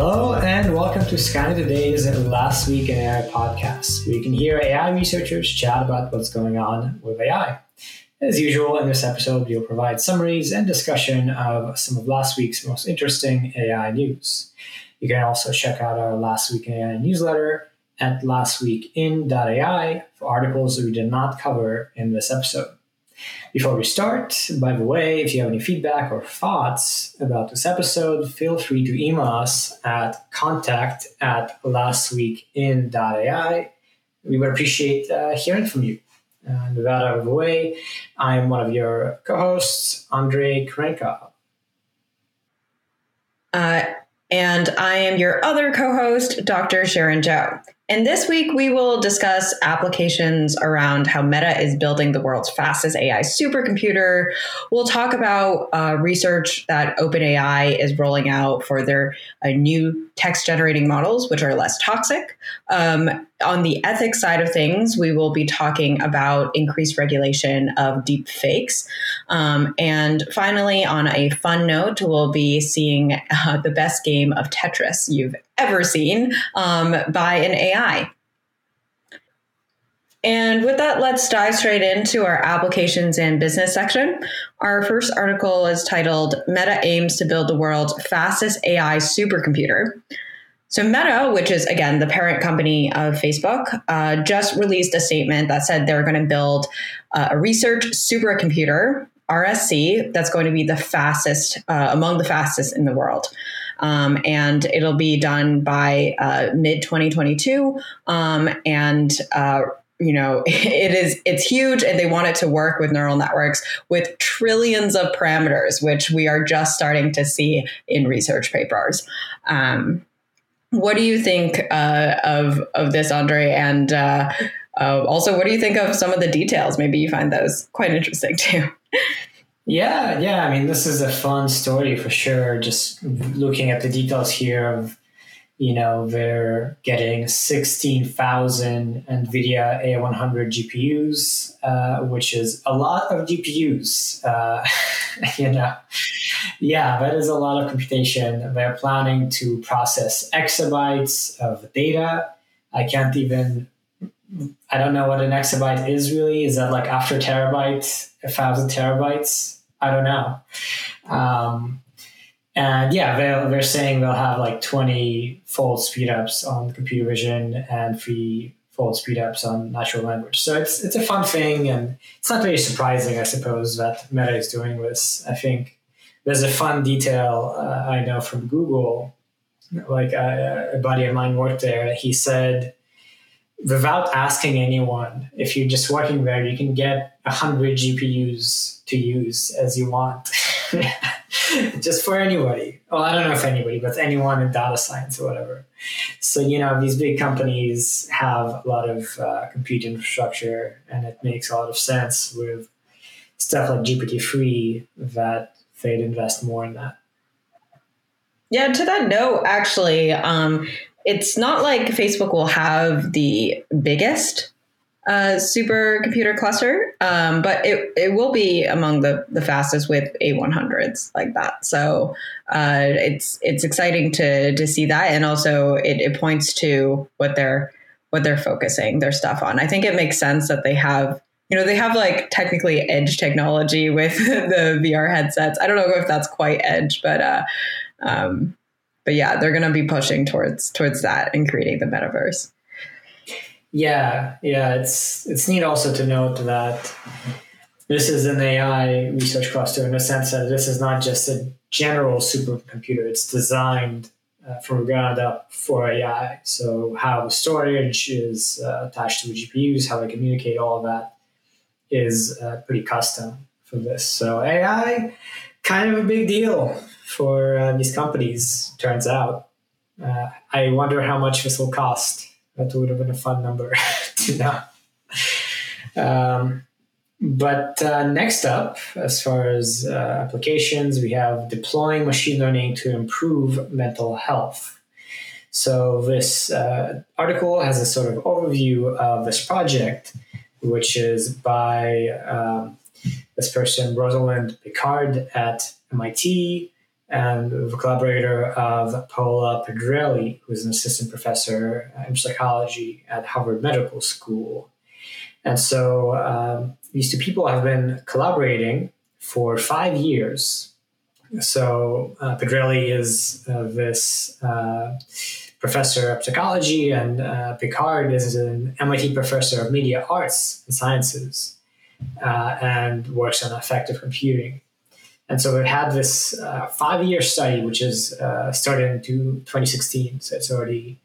Hello, and welcome to Skynet Today's Last Week in AI podcast, where you can hear AI researchers chat about what's going on with AI. As usual, in this episode, we'll provide summaries and discussion of some of last week's most interesting AI news. You can also check out our Last Week in AI newsletter at lastweekin.ai for articles that we did not cover in this episode. Before we start, by the way, if you have any feedback or thoughts about this episode, feel free to email us at contact at lastweekin.ai. We would appreciate uh, hearing from you. And with that out of the way, I'm one of your co hosts, Andrey Kurenkov. Uh, and I am your other co host, Dr. Sharon Zhou. And this week, we will discuss applications around how Meta is building the world's fastest AI supercomputer. We'll talk about uh, research that OpenAI is rolling out for their uh, new text generating models, which are less toxic. Um, on the ethics side of things, we will be talking about increased regulation of deep fakes. Um, and finally, on a fun note, we'll be seeing uh, the best game of Tetris you've ever seen um, by an AI. And with that, let's dive straight into our applications and business section. Our first article is titled Meta Aims to Build the World's Fastest AI Supercomputer. So, Meta, which is again the parent company of Facebook, uh, just released a statement that said they're going to build uh, a research supercomputer, RSC, that's going to be the fastest, uh, among the fastest in the world um, and it'll be done by uh, mid 2022. Um, and uh, you know it is it's huge and they want it to work with neural networks with trillions of parameters which we are just starting to see in research papers um, what do you think uh, of of this Andrey and uh, uh, also what do you think of some of the details maybe you find those quite interesting too yeah, yeah. I mean, this is a fun story for sure. Just looking at the details here of, you know, they're getting 16,000 NVIDIA A100 GPUs, uh, which is a lot of GPUs. Uh, you know, yeah, that is a lot of computation. They're planning to process exabytes of data. I can't even I don't know what an exabyte is really. Is that like after terabyte, a thousand terabytes? I don't know. Um, and yeah, they're, they're saying they'll have like 20 fold speedups on computer vision and three fold speedups on natural language. So it's, it's a fun thing. And it's not very surprising, I suppose, that Meta is doing this. I think there's a fun detail uh, I know from Google. Like uh, a buddy of mine worked there. He said, without asking anyone, if you're just working there, you can get 100 GPUs to use as you want. just for anybody. Well, I don't know if anybody, but anyone in data science or whatever. So, you know, these big companies have a lot of uh, compute infrastructure, and it makes a lot of sense with stuff like GPT-3 that they'd invest more in that. Yeah, to that note, actually, um, it's not like Facebook will have the biggest uh, supercomputer cluster, um, but it, it will be among the, the fastest with A100s like that. So uh, it's it's exciting to to see that, and also it, it points to what they're what they're focusing their stuff on. I think it makes sense that they have you know they have like technically edge technology with the VR headsets. I don't know if that's quite edge, but uh, um, but yeah, they're going to be pushing towards towards that and creating the metaverse. Yeah, yeah, it's it's neat also to note that this is an AI research cluster in the sense that this is not just a general supercomputer. It's designed uh, from ground up for AI. So how storage is uh, attached to the GPUs, how they communicate, all of that is uh, pretty custom for this. So AI, kind of a big deal for uh, these companies. Turns out. Uh, I wonder how much this will cost. That would have been a fun number to know. Um, but uh, next up, as far as uh, applications, we have deploying machine learning to improve mental health. So, this uh, article has a sort of overview of this project, which is by um, this person, Rosalind Picard at MIT, and a collaborator of Paola Pedrelli, who is an assistant professor in psychology at Harvard Medical School. And so um, these two people have been collaborating for five years. So uh, Pedrelli is uh, this uh, professor of psychology, and uh, Picard is an MIT professor of media arts and sciences uh, and works on affective computing. And so we've had this uh, five year study, which is uh, started into 2016. So it's already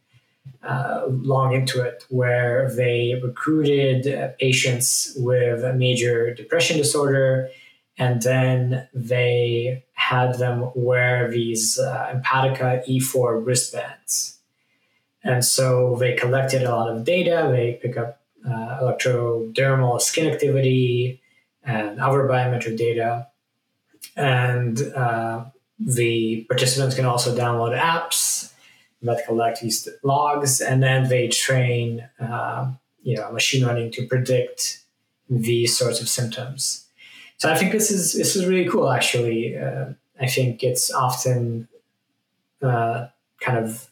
uh, long into it, where they recruited uh, patients with a major depression disorder. And then they had them wear these uh, Empatica E4 wristbands. And so they collected a lot of data. They pick up uh, electrodermal skin activity and other biometric data and uh, the participants can also download apps that collect these logs, and then they train, uh, you know, machine learning to predict these sorts of symptoms. So I think this is this is really cool. Actually, uh, I think it's often uh, kind of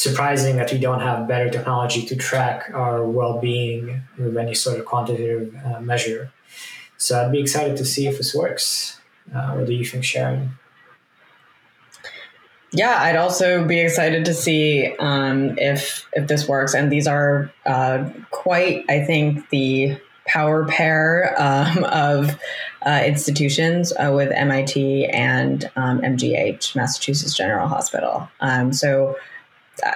surprising that we don't have better technology to track our well-being with any sort of quantitative uh, measure. So I'd be excited to see if this works. Uh, what do you think, Sharon? Yeah, I'd also be excited to see um, if if this works. And these are uh, quite, I think, the power pair um, of uh, institutions uh, with MIT and um, MGH, Massachusetts General Hospital. Um, so,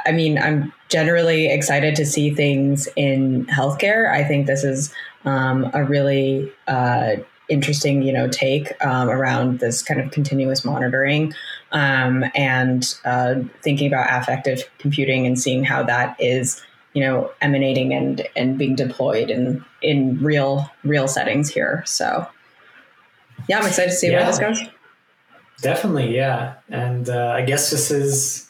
I mean, I'm generally excited to see things in healthcare. I think this is um, a really uh, interesting, you know, take um, around this kind of continuous monitoring um, and uh, thinking about affective computing and seeing how that is, you know, emanating and and being deployed in in real real settings here. So, yeah, I'm excited to see yeah. where this goes. Definitely, yeah, and uh, I guess this is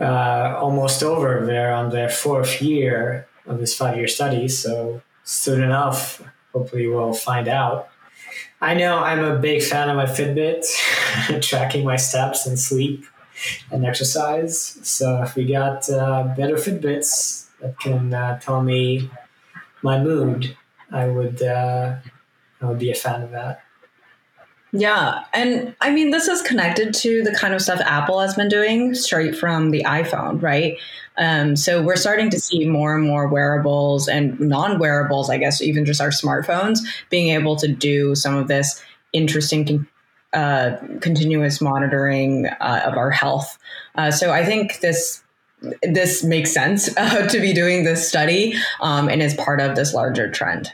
uh, almost over. They're on their fourth year of this five year study, so soon enough, hopefully, we'll find out I know I'm a big fan of my Fitbit, tracking my steps and sleep and exercise. So if we got uh, better Fitbits that can uh, tell me my mood, I would uh, I would be a fan of that. Yeah. And I mean, this is connected to the kind of stuff Apple has been doing straight from the iPhone, right? Um, so we're starting to see more and more wearables and non wearables, I guess, even just our smartphones being able to do some of this interesting uh, continuous monitoring uh, of our health. Uh, so I think this this makes sense uh, to be doing this study um, and is part of this larger trend.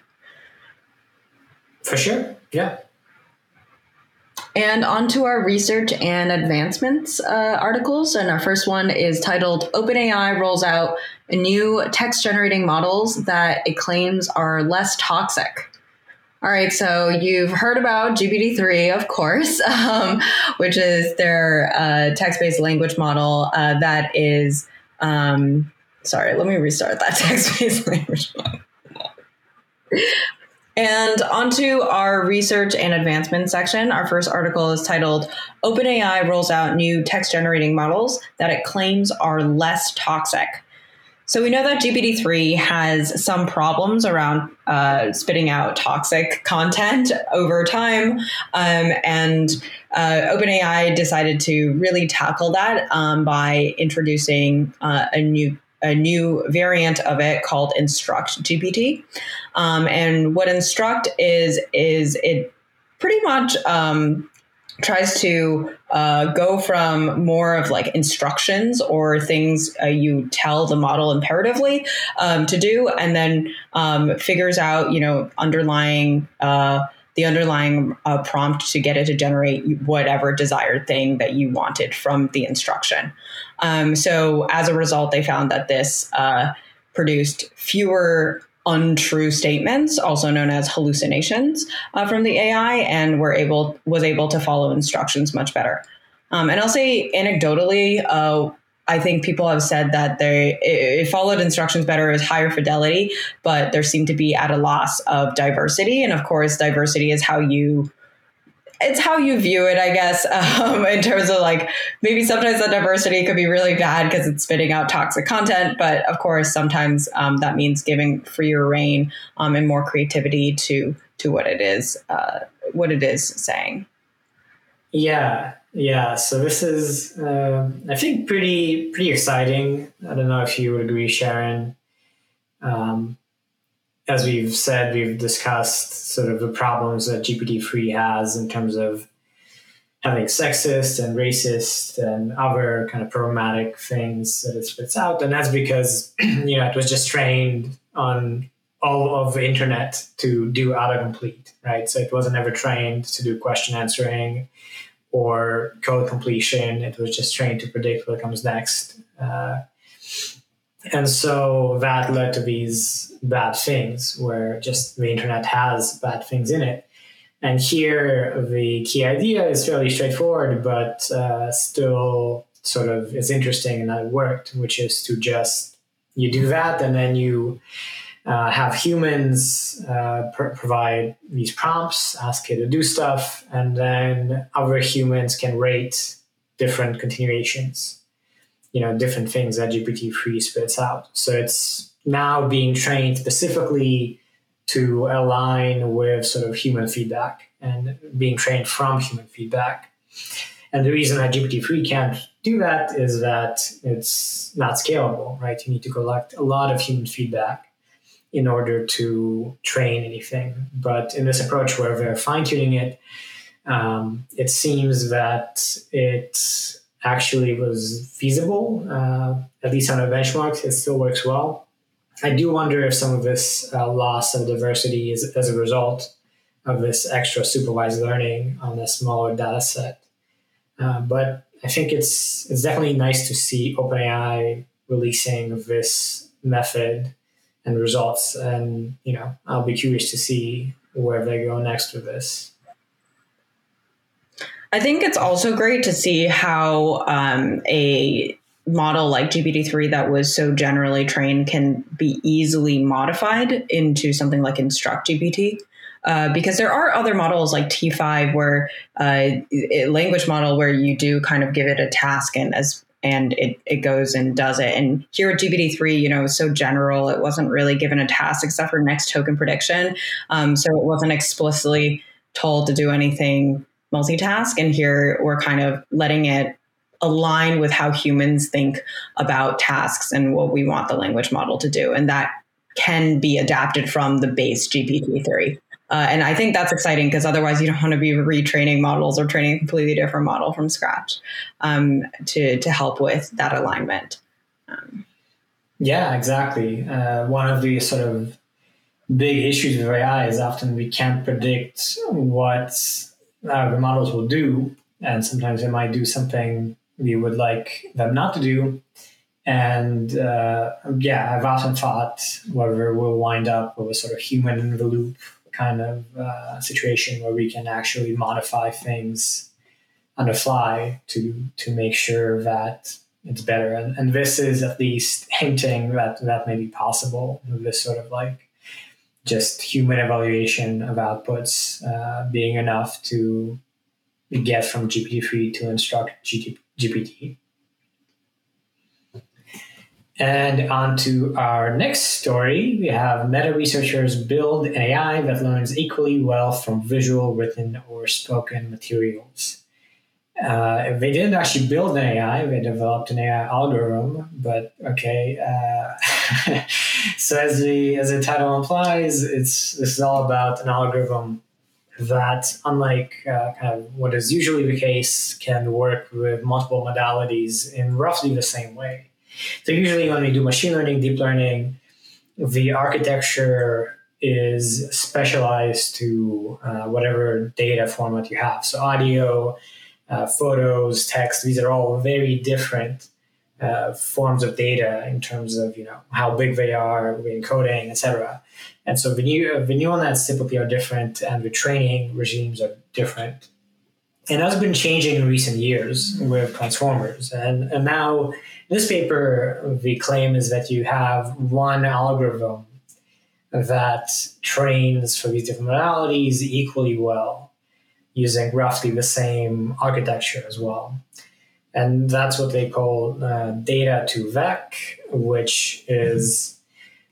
For sure. Yeah. And on to our research and advancements uh, articles. And our first one is titled OpenAI rolls out new text generating models that it claims are less toxic. All right, so you've heard about GPT-3, of course, um, which is their uh, text-based language model uh, that is. Um, sorry, let me restart that text-based language model. And onto our research and advancement section. Our first article is titled OpenAI rolls out new text generating models that it claims are less toxic. So we know that GPT-3 has some problems around uh, spitting out toxic content over time, um, and uh, OpenAI decided to really tackle that um, by introducing uh, a new a new variant of it called InstructGPT. Um, and what Instruct is is it pretty much um, tries to uh, go from more of like instructions or things uh, you tell the model imperatively um, to do, and then um, figures out you know underlying. Uh, the underlying uh, prompt to get it to generate whatever desired thing that you wanted from the instruction. Um, so as a result, they found that this uh, produced fewer untrue statements, also known as hallucinations, uh, from the AI, and were able was able to follow instructions much better. Um, and I'll say anecdotally, uh, I think people have said that they it, followed instructions better as higher fidelity, but there seemed to be at a loss of diversity. And of course, diversity is how you it's how you view it, I guess, um, in terms of like maybe sometimes that diversity could be really bad because it's spitting out toxic content. But of course, sometimes um, that means giving freer reign um, and more creativity to to what it is uh, what it is saying. Yeah, yeah. So this is, uh, I think, pretty pretty exciting. I don't know if you would agree, Sharon. Um, as we've said, we've discussed sort of the problems that GPT-3 has in terms of having sexist and racist and other kind of problematic things that it spits out. And that's because, you know, it was just trained on all of the internet to do autocomplete, right? So it wasn't ever trained to do question answering or code completion. It was just trained to predict what comes next. Uh, and so that led to these bad things where just the internet has bad things in it. And here, the key idea is fairly straightforward, but uh, still sort of is interesting and that worked, which is to just you do that and then you uh, have humans uh, pr- provide these prompts, ask it to do stuff, and then other humans can rate different continuations you know different things that GPT-3 spits out. So it's now being trained specifically to align with sort of human feedback and being trained from human feedback. And the reason that GPT-3 can't do that is that it's not scalable, right? You need to collect a lot of human feedback in order to train anything. But in this approach where we're fine tuning it, um, it seems that it actually was feasible, uh, at least on a benchmark. It still works well. I do wonder if some of this uh, loss of diversity is as a result of this extra supervised learning on a smaller data set. Uh, but I think it's it's definitely nice to see OpenAI releasing this method and results, and you know I'll be curious to see where they go next with this. I think it's also great to see how um, a model like GPT-3 that was so generally trained can be easily modified into something like InstructGPT. Uh, because there are other models like T5 where uh, a language model where you do kind of give it a task and as and it, it goes and does it. And here at GPT-3, you know, so general, it wasn't really given a task except for next token prediction. Um, so it wasn't explicitly told to do anything multitask. And here we're kind of letting it align with how humans think about tasks and what we want the language model to do. And that can be adapted from the base GPT-3. Uh, and I think that's exciting because otherwise you don't want to be retraining models or training a completely different model from scratch um, to, to help with that alignment. Um, yeah, exactly. Uh, one of the sort of big issues with AI is often we can't predict what uh, the models will do, and sometimes they might do something we would like them not to do. And uh, yeah, I've often thought whether we'll wind up with a sort of human in the loop kind of uh, situation where we can actually modify things on the fly to to make sure that it's better. And, and this is at least hinting that that may be possible with this sort of like just human evaluation of outputs uh, being enough to get from GPT-3 to InstructGPT. And on to our next story, we have meta researchers build an AI that learns equally well from visual, written, or spoken materials. Uh, they didn't actually build an AI; they developed an AI algorithm. But okay, uh, so as the as the title implies, it's this is all about an algorithm that, unlike uh, kind of what is usually the case, can work with multiple modalities in roughly the same way. So usually, when we do machine learning, deep learning, the architecture is specialized to uh, whatever data format you have. So audio uh, photos, text. These are all very different uh, forms of data in terms of you know how big they are, the encoding, etc. And so the, new, the neural nets typically are different, and the training regimes are different. And that's been changing in recent years with transformers. And, and now, in this paper, the claim is that you have one algorithm that trains for these different modalities equally well using roughly the same architecture as well. And that's what they call uh, data2vec, which is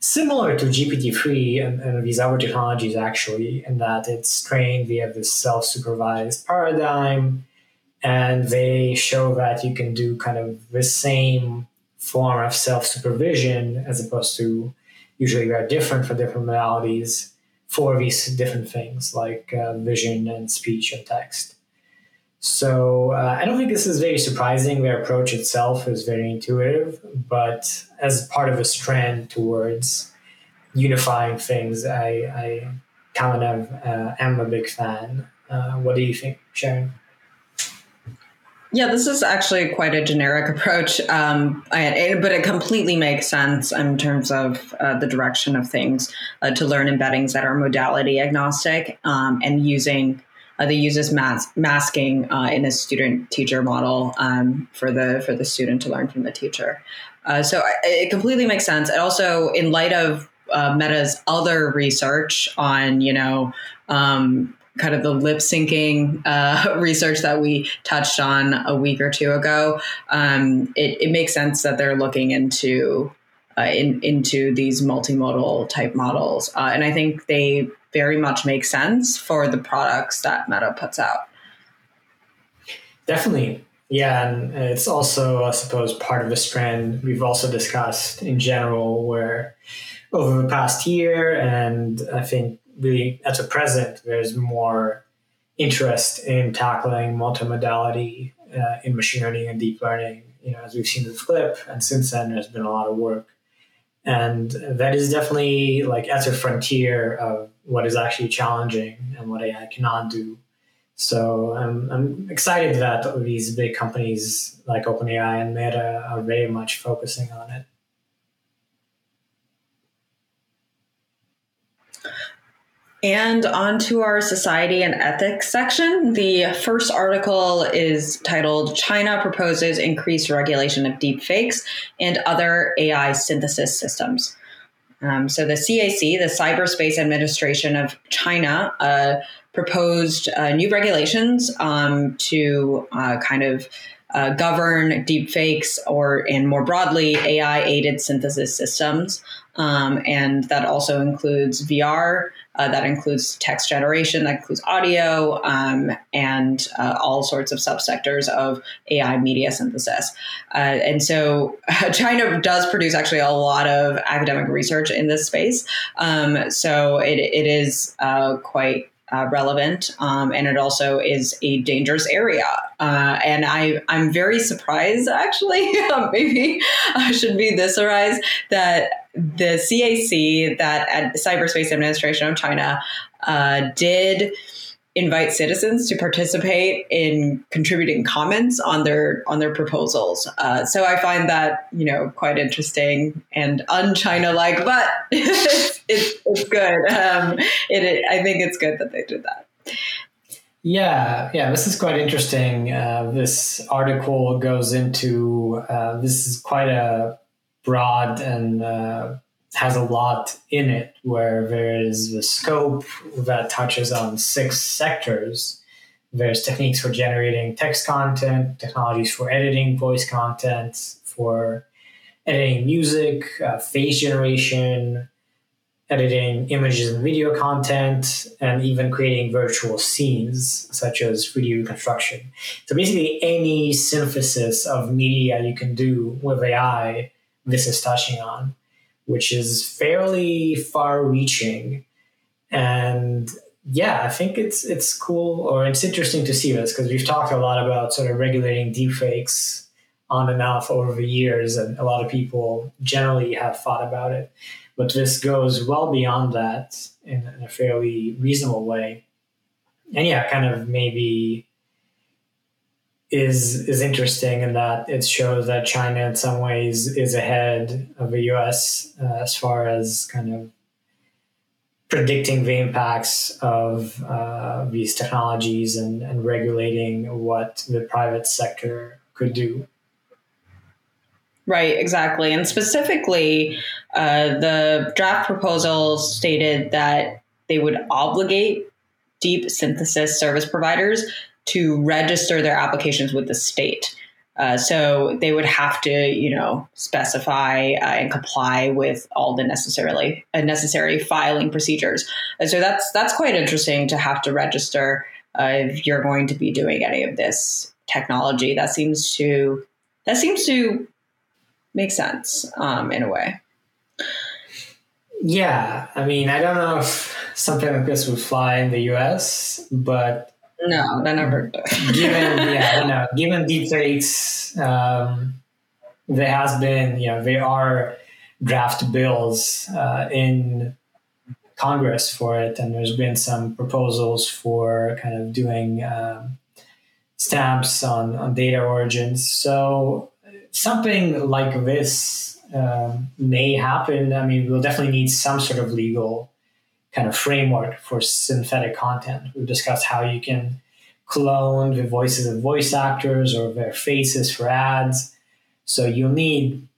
similar to GPT-3 and, and, these other technologies actually, in that it's trained via this self-supervised paradigm. And they show that you can do kind of the same form of self-supervision as opposed to usually they are different for different modalities for these different things like uh, vision and speech and text. So uh, I don't think this is very surprising. Their approach itself is very intuitive, but as part of a strand towards unifying things, I, I kind of uh, am a big fan. Uh, what do you think, Sharon? Yeah, this is actually quite a generic approach, um, and, but it completely makes sense in terms of uh, the direction of things uh, to learn embeddings that are modality agnostic um, and using. Uh, they use this mas- masking uh, in a student-teacher model um, for the for the student to learn from the teacher. Uh, so it completely makes sense. And also, in light of uh, Meta's other research on, you know, um, kind of the lip syncing uh, research that we touched on a week or two ago, um, it, it, makes sense that they're looking into uh, in, into these multimodal type models, uh, and I think they very much make sense for the products that Meta puts out. Definitely. Yeah, and it's also, I suppose, part of the trend we've also discussed in general, where over the past year, and I think really at the present, there's more interest in tackling multimodality uh, in machine learning and deep learning. You know, as we've seen with CLIP, and since then there's been a lot of work, and that is definitely like at the frontier of what is actually challenging and what AI cannot do. So I'm, I'm excited that these big companies like OpenAI and Meta are very much focusing on it. And on to our society and ethics section. The first article is titled China Proposes Increased Regulation of Deepfakes and Other AI Synthesis Systems. Um, so, the CAC, the Cyberspace Administration of China, uh, proposed uh, new regulations um, to uh, kind of uh, govern deepfakes or, and more broadly, AI aided synthesis systems. Um, and that also includes VR, uh, that includes text generation, that includes audio, um, and uh, all sorts of subsectors of AI media synthesis. Uh, and so China does produce actually a lot of academic research in this space. Um, so it, it is uh, quite uh, relevant, um, and it also is a dangerous area. Uh, and I, I'm very surprised, actually, maybe I should be this surprised that the CAC, that at Cyberspace Administration of China, uh, did invite citizens to participate in contributing comments on their on their proposals. Uh, so I find that you know quite interesting and un-China like, but it's, it's, it's, good. Um, it, it, I think it's good that they did that. Yeah, yeah, this is quite interesting. Uh, this article goes into uh, this is quite a broad and uh, has a lot in it where there is the scope that touches on six sectors. There's techniques for generating text content, technologies for editing voice content, for editing music, uh, face generation, editing images and video content, and even creating virtual scenes such as 3D reconstruction. So basically, any synthesis of media you can do with AI, this is touching on which is fairly far reaching. And yeah, I think it's it's cool or it's interesting to see this because we've talked a lot about sort of regulating deepfakes on and off over the years, and a lot of people generally have thought about it. But this goes well beyond that in, in a fairly reasonable way. And yeah, kind of maybe is is interesting in that it shows that China in some ways is ahead of the U.S. Uh, as far as kind of predicting the impacts of uh, these technologies and, and regulating what the private sector could do. Right, exactly. And specifically, uh, the draft proposal stated that they would obligate deep synthesis service providers to register their applications with the state. Uh, so they would have to, you know, specify uh, and comply with all the necessarily uh, necessary filing procedures. And so that's that's quite interesting to have to register uh, if you're going to be doing any of this technology. That seems to that seems to make sense um, in a way. Yeah, I mean, I don't know if something like this would fly in the U.S., but no, that never. given, yeah, know, given deepfakes, um, there has been, you know, there are draft bills uh, in Congress for it, and there's been some proposals for kind of doing um, stamps on, on data origins. So something like this um, may happen. I mean, we'll definitely need some sort of legal kind of framework for synthetic content. We've discussed how you can clone the voices of voice actors or their faces for ads. So you'll need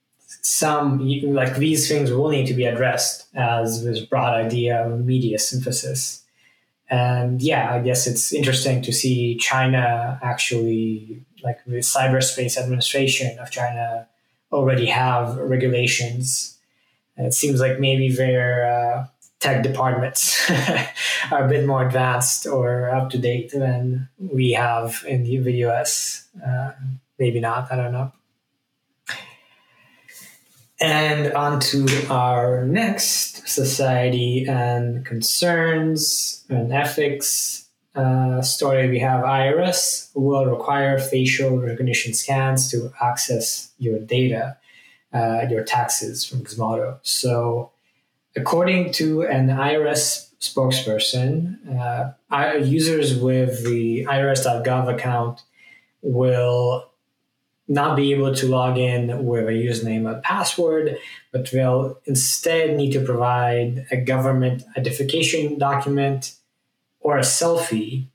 some, like these things will need to be addressed as this broad idea of media synthesis. And yeah, I guess it's interesting to see China actually, like the cyberspace administration of China, already have regulations. It seems like maybe they're uh, tech departments are a bit more advanced or up to date than we have in the US. Uh, maybe not, I don't know. And on to our next society and concerns and ethics uh, story. We have IRS will require facial recognition scans to access your data, uh, your taxes from Gizmodo. So According to an IRS spokesperson, uh, users with the IRS.gov account will not be able to log in with a username and password, but they'll instead need to provide a government identification document or a selfie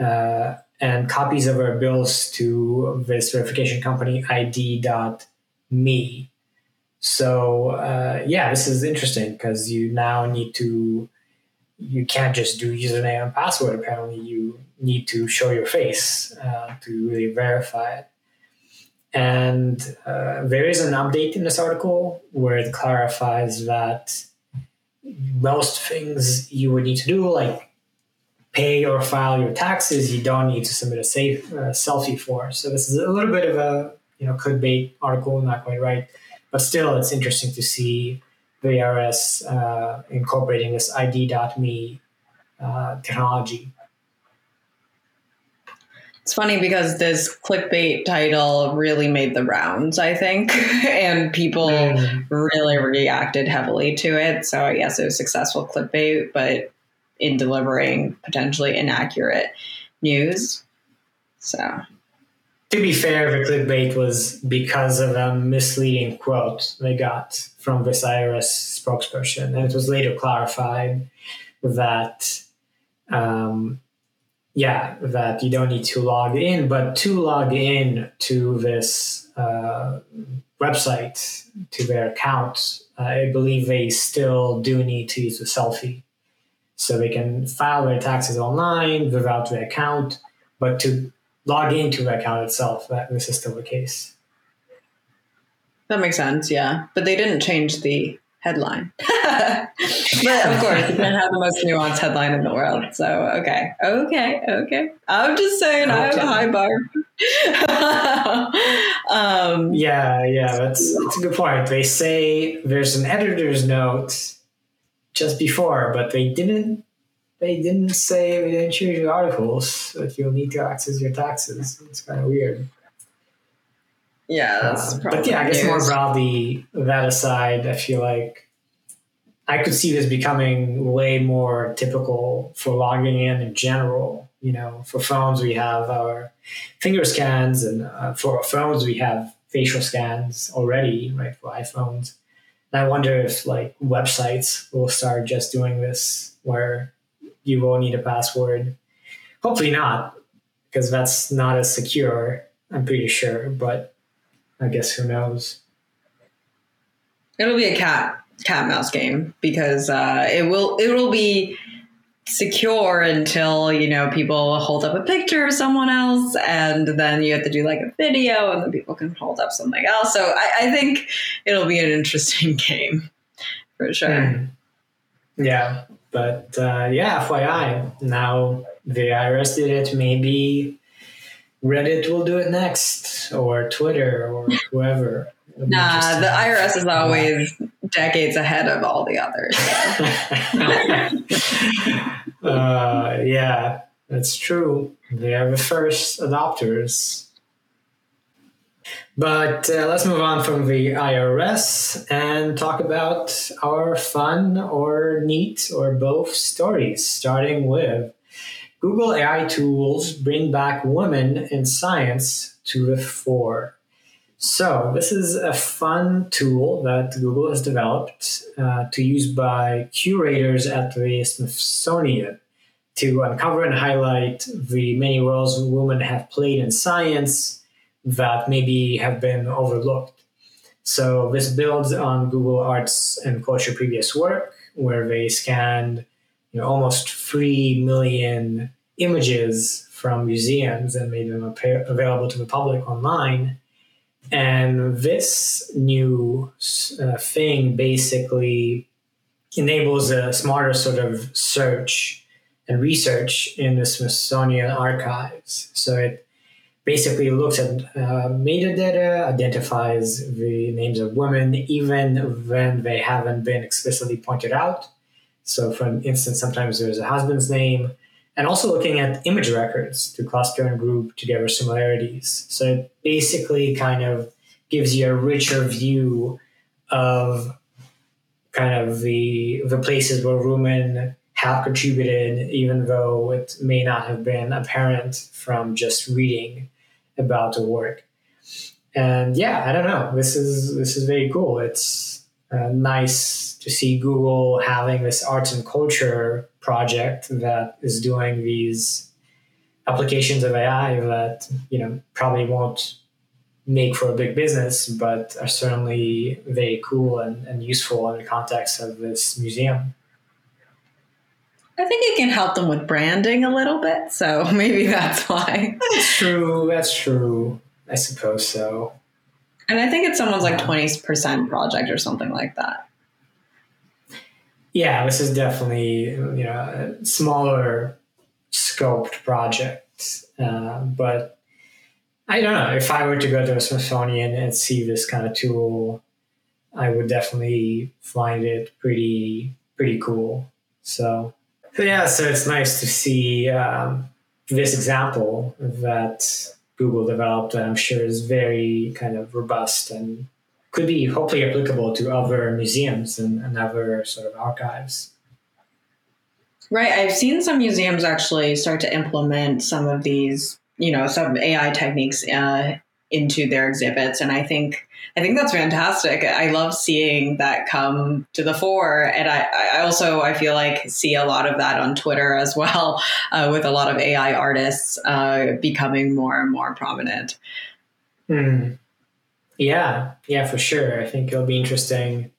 uh, and copies of our bills to this verification company ID.me. So uh, yeah, this is interesting because you now need to you can't just do username and password. Apparently, you need to show your face uh, to really verify it. And uh, there is an update in this article where it clarifies that most things you would need to do, like pay or file your taxes, you don't need to submit a safe uh, selfie for. So this is a little bit of a you know clickbait article, not quite right but still, it's interesting to see VRS uh, incorporating this ID.me uh, technology. It's funny because this clickbait title really made the rounds, I think, and people mm. really reacted heavily to it. So yes, it was successful clickbait, but in delivering potentially inaccurate news. So to be fair, the clickbait was because of a misleading quote they got from this IRS spokesperson. And it was later clarified that, um, yeah, that you don't need to log in, but to log in to this uh, website, to their account, I believe they still do need to use a selfie. So they can file their taxes online without their account, but to log into the account itself. That this is still the case. That makes sense, yeah. But they didn't change the headline. but of course, you can have the most nuanced headline in the world. So okay, okay, okay. I'm just saying, okay. I have a high bar. um, yeah, yeah, that's that's a good point. They say there's an editor's note just before, but they didn't they didn't say they didn't choose your articles that you'll need to access your taxes. It's kind of weird. Yeah, that's um, but yeah, I guess more broadly, that aside, I feel like I could see this becoming way more typical for logging in in general. You know, for phones we have our finger scans, and uh, for phones we have facial scans already, right? For iPhones, and I wonder if like websites will start just doing this, where you will need a password. Hopefully not, because that's not as secure, I'm pretty sure, but I guess who knows. It'll be a cat cat mouse game because uh, it will it will be secure until you know people hold up a picture of someone else and then you have to do like a video and then people can hold up something else so i, I think it'll be an interesting game for sure mm. yeah but uh, yeah fyi now the irs did it maybe reddit will do it next or twitter or whoever Nah, the IRS is always decades ahead of all the others. uh, yeah, that's true. They are the first adopters. But uh, let's move on from the IRS and talk about our fun or neat or both stories, starting with Google AI tools bring back women in science to the fore. So, this is a fun tool that Google has developed uh, to use by curators at the Smithsonian to uncover and highlight the many roles women have played in science that maybe have been overlooked. So, this builds on Google Arts and Culture previous work, where they scanned you know, almost 3 million images from museums and made them available to the public online and this new uh, thing basically enables a smarter sort of search and research in the Smithsonian archives. So it basically looks at uh, metadata, identifies the names of women, even when they haven't been explicitly pointed out. So, for instance, sometimes there's a husband's name, and also looking at image records to cluster and group together similarities. So it basically kind of gives you a richer view of kind of the the places where women have contributed, even though it may not have been apparent from just reading about the work. And yeah, I don't know. This is this is very cool. It's uh, nice to see Google having this arts and culture project that is doing these applications of AI that you know probably won't make for a big business, but are certainly very cool and, and useful in the context of this museum. I think it can help them with branding a little bit, so maybe that's why. That's true. That's true. I suppose so. And I think it's someone's like twenty percent project or something like that. Yeah, this is definitely you know a smaller scoped project, uh, but I don't know if I were to go to a Smithsonian and see this kind of tool, I would definitely find it pretty pretty cool. So yeah, so it's nice to see um, this example that Google developed, and I'm sure is very kind of robust and could be hopefully applicable to other museums and, and other sort of archives. Right. I've seen some museums actually start to implement some of these, you know, some AI techniques uh, into their exhibits, and I think I think that's fantastic. I love seeing that come to the fore, and I, I also I feel like see a lot of that on Twitter as well, uh, with a lot of AI artists uh, becoming more and more prominent. Hmm. Yeah, yeah, for sure. I think it'll be interesting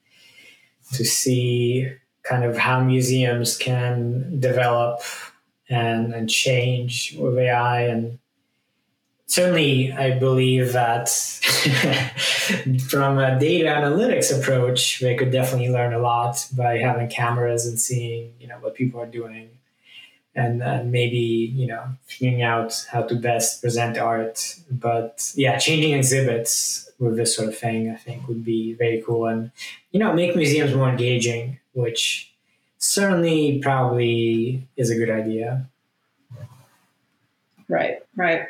to see kind of how museums can develop and, and change with AI. And certainly, I believe that from a data analytics approach, they could definitely learn a lot by having cameras and seeing, you know, what people are doing and, and maybe you know figuring out how to best present art. But yeah changing exhibits with this sort of thing i think would be very cool. And you know make museums more engaging which certainly probably is a good idea. Right right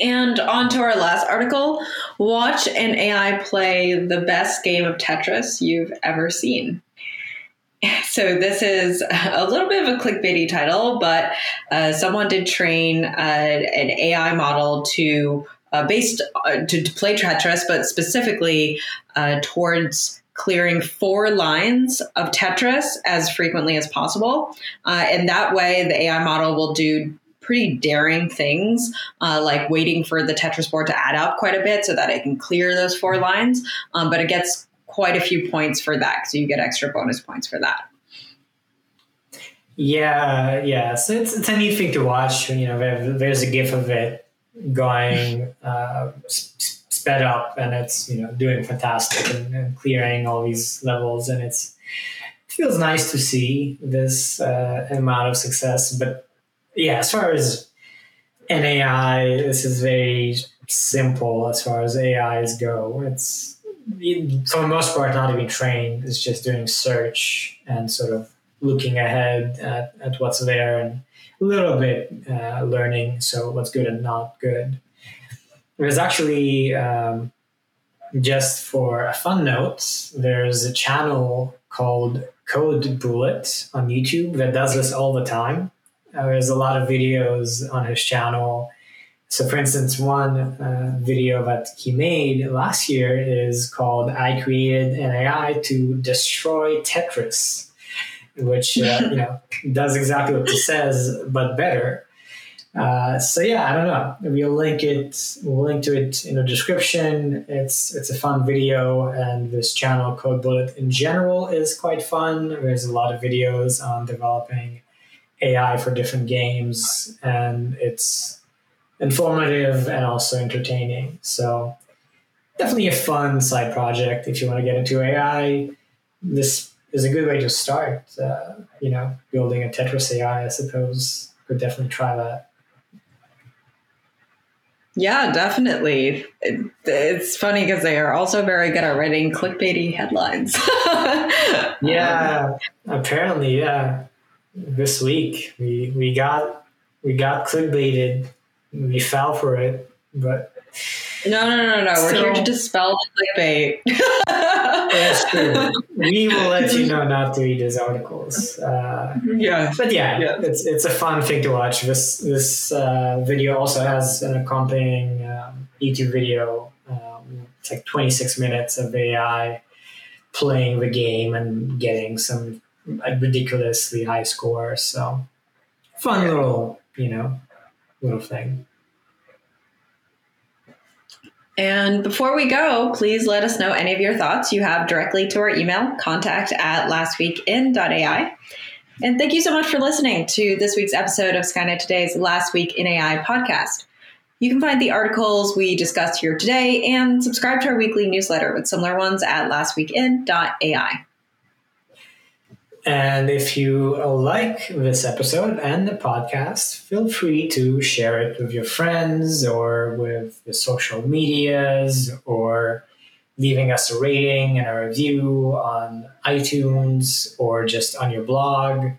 and on to our last article watch an ai play the best game of tetris you've ever seen so this is a little bit of a clickbaity title, but uh, someone did train uh, an AI model to uh, based uh, to, to, play Tetris, but specifically uh, towards clearing four lines of Tetris as frequently as possible. Uh, and that way, the AI model will do pretty daring things, like waiting for the Tetris board to add up quite a bit so that it can clear those four lines. Um, but it gets quite a few points for that. So you get extra bonus points for that. Yeah, yeah. So it's, it's a neat thing to watch. You know, there's a GIF of it going uh, sped up, and it's you know doing fantastic and, and clearing all these levels, and it's it feels nice to see this uh, amount of success. But yeah, as far as NAI, this is very simple as far as AIs go. It's for the most part not even trained. It's just doing search and sort of looking ahead at, at what's there and a little bit uh, learning. So what's good and not good. There's actually um, just for a fun note, there's a channel called Code Bullet on YouTube that does this all the time. Uh, there's a lot of videos on his channel. So, for instance, one uh, video that he made last year is called "I created an AI to destroy Tetris," which uh, you know does exactly what it says, but better. Uh, so yeah, I don't know. We'll link it. We'll link to it in the description. It's it's a fun video, and this channel Code Bullet in general is quite fun. There's a lot of videos on developing AI for different games, and it's informative and also entertaining. So definitely a fun side project if you want to get into AI. This is a good way to start. Uh, you know, building a Tetris AI, I suppose, could definitely try that. Yeah, definitely. It, it's funny because they are also very good at writing clickbaity headlines. yeah, apparently, yeah this week. We we got we got clickbaited. We fell for it, but no, no, no, no. We're here to dispel the clickbait. That's true. We will let you know not to read those articles. Uh, yeah, but yeah, yeah, it's it's a fun thing to watch. This this uh, video also has an accompanying um, YouTube video. Um, it's like 26 minutes of AI playing the game and getting some a ridiculously high score. So fun little, you know, little thing. And before we go, please let us know any of your thoughts you have directly to our email, contact at lastweekin.ai. And thank you so much for listening to this week's episode of Skynet Today's Last Week in AI podcast. You can find the articles we discussed here today and subscribe to our weekly newsletter with similar ones at lastweekin.ai. And if you like this episode and the podcast, feel free to share it with your friends or with the social medias or leaving us a rating and a review on iTunes or just on your blog.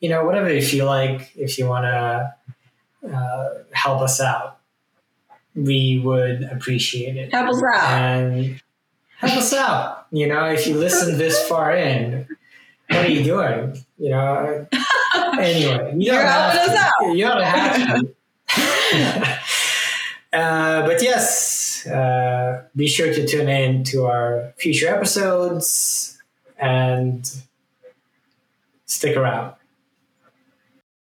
You know, whatever you feel like, if you want to uh, help us out, we would appreciate it. Help us out. And help us out. You know, if you listen this far in, what are you doing? You know. anyway, you don't have to. You don't have to. uh, but yes, uh, be sure to tune in to our future episodes and stick around.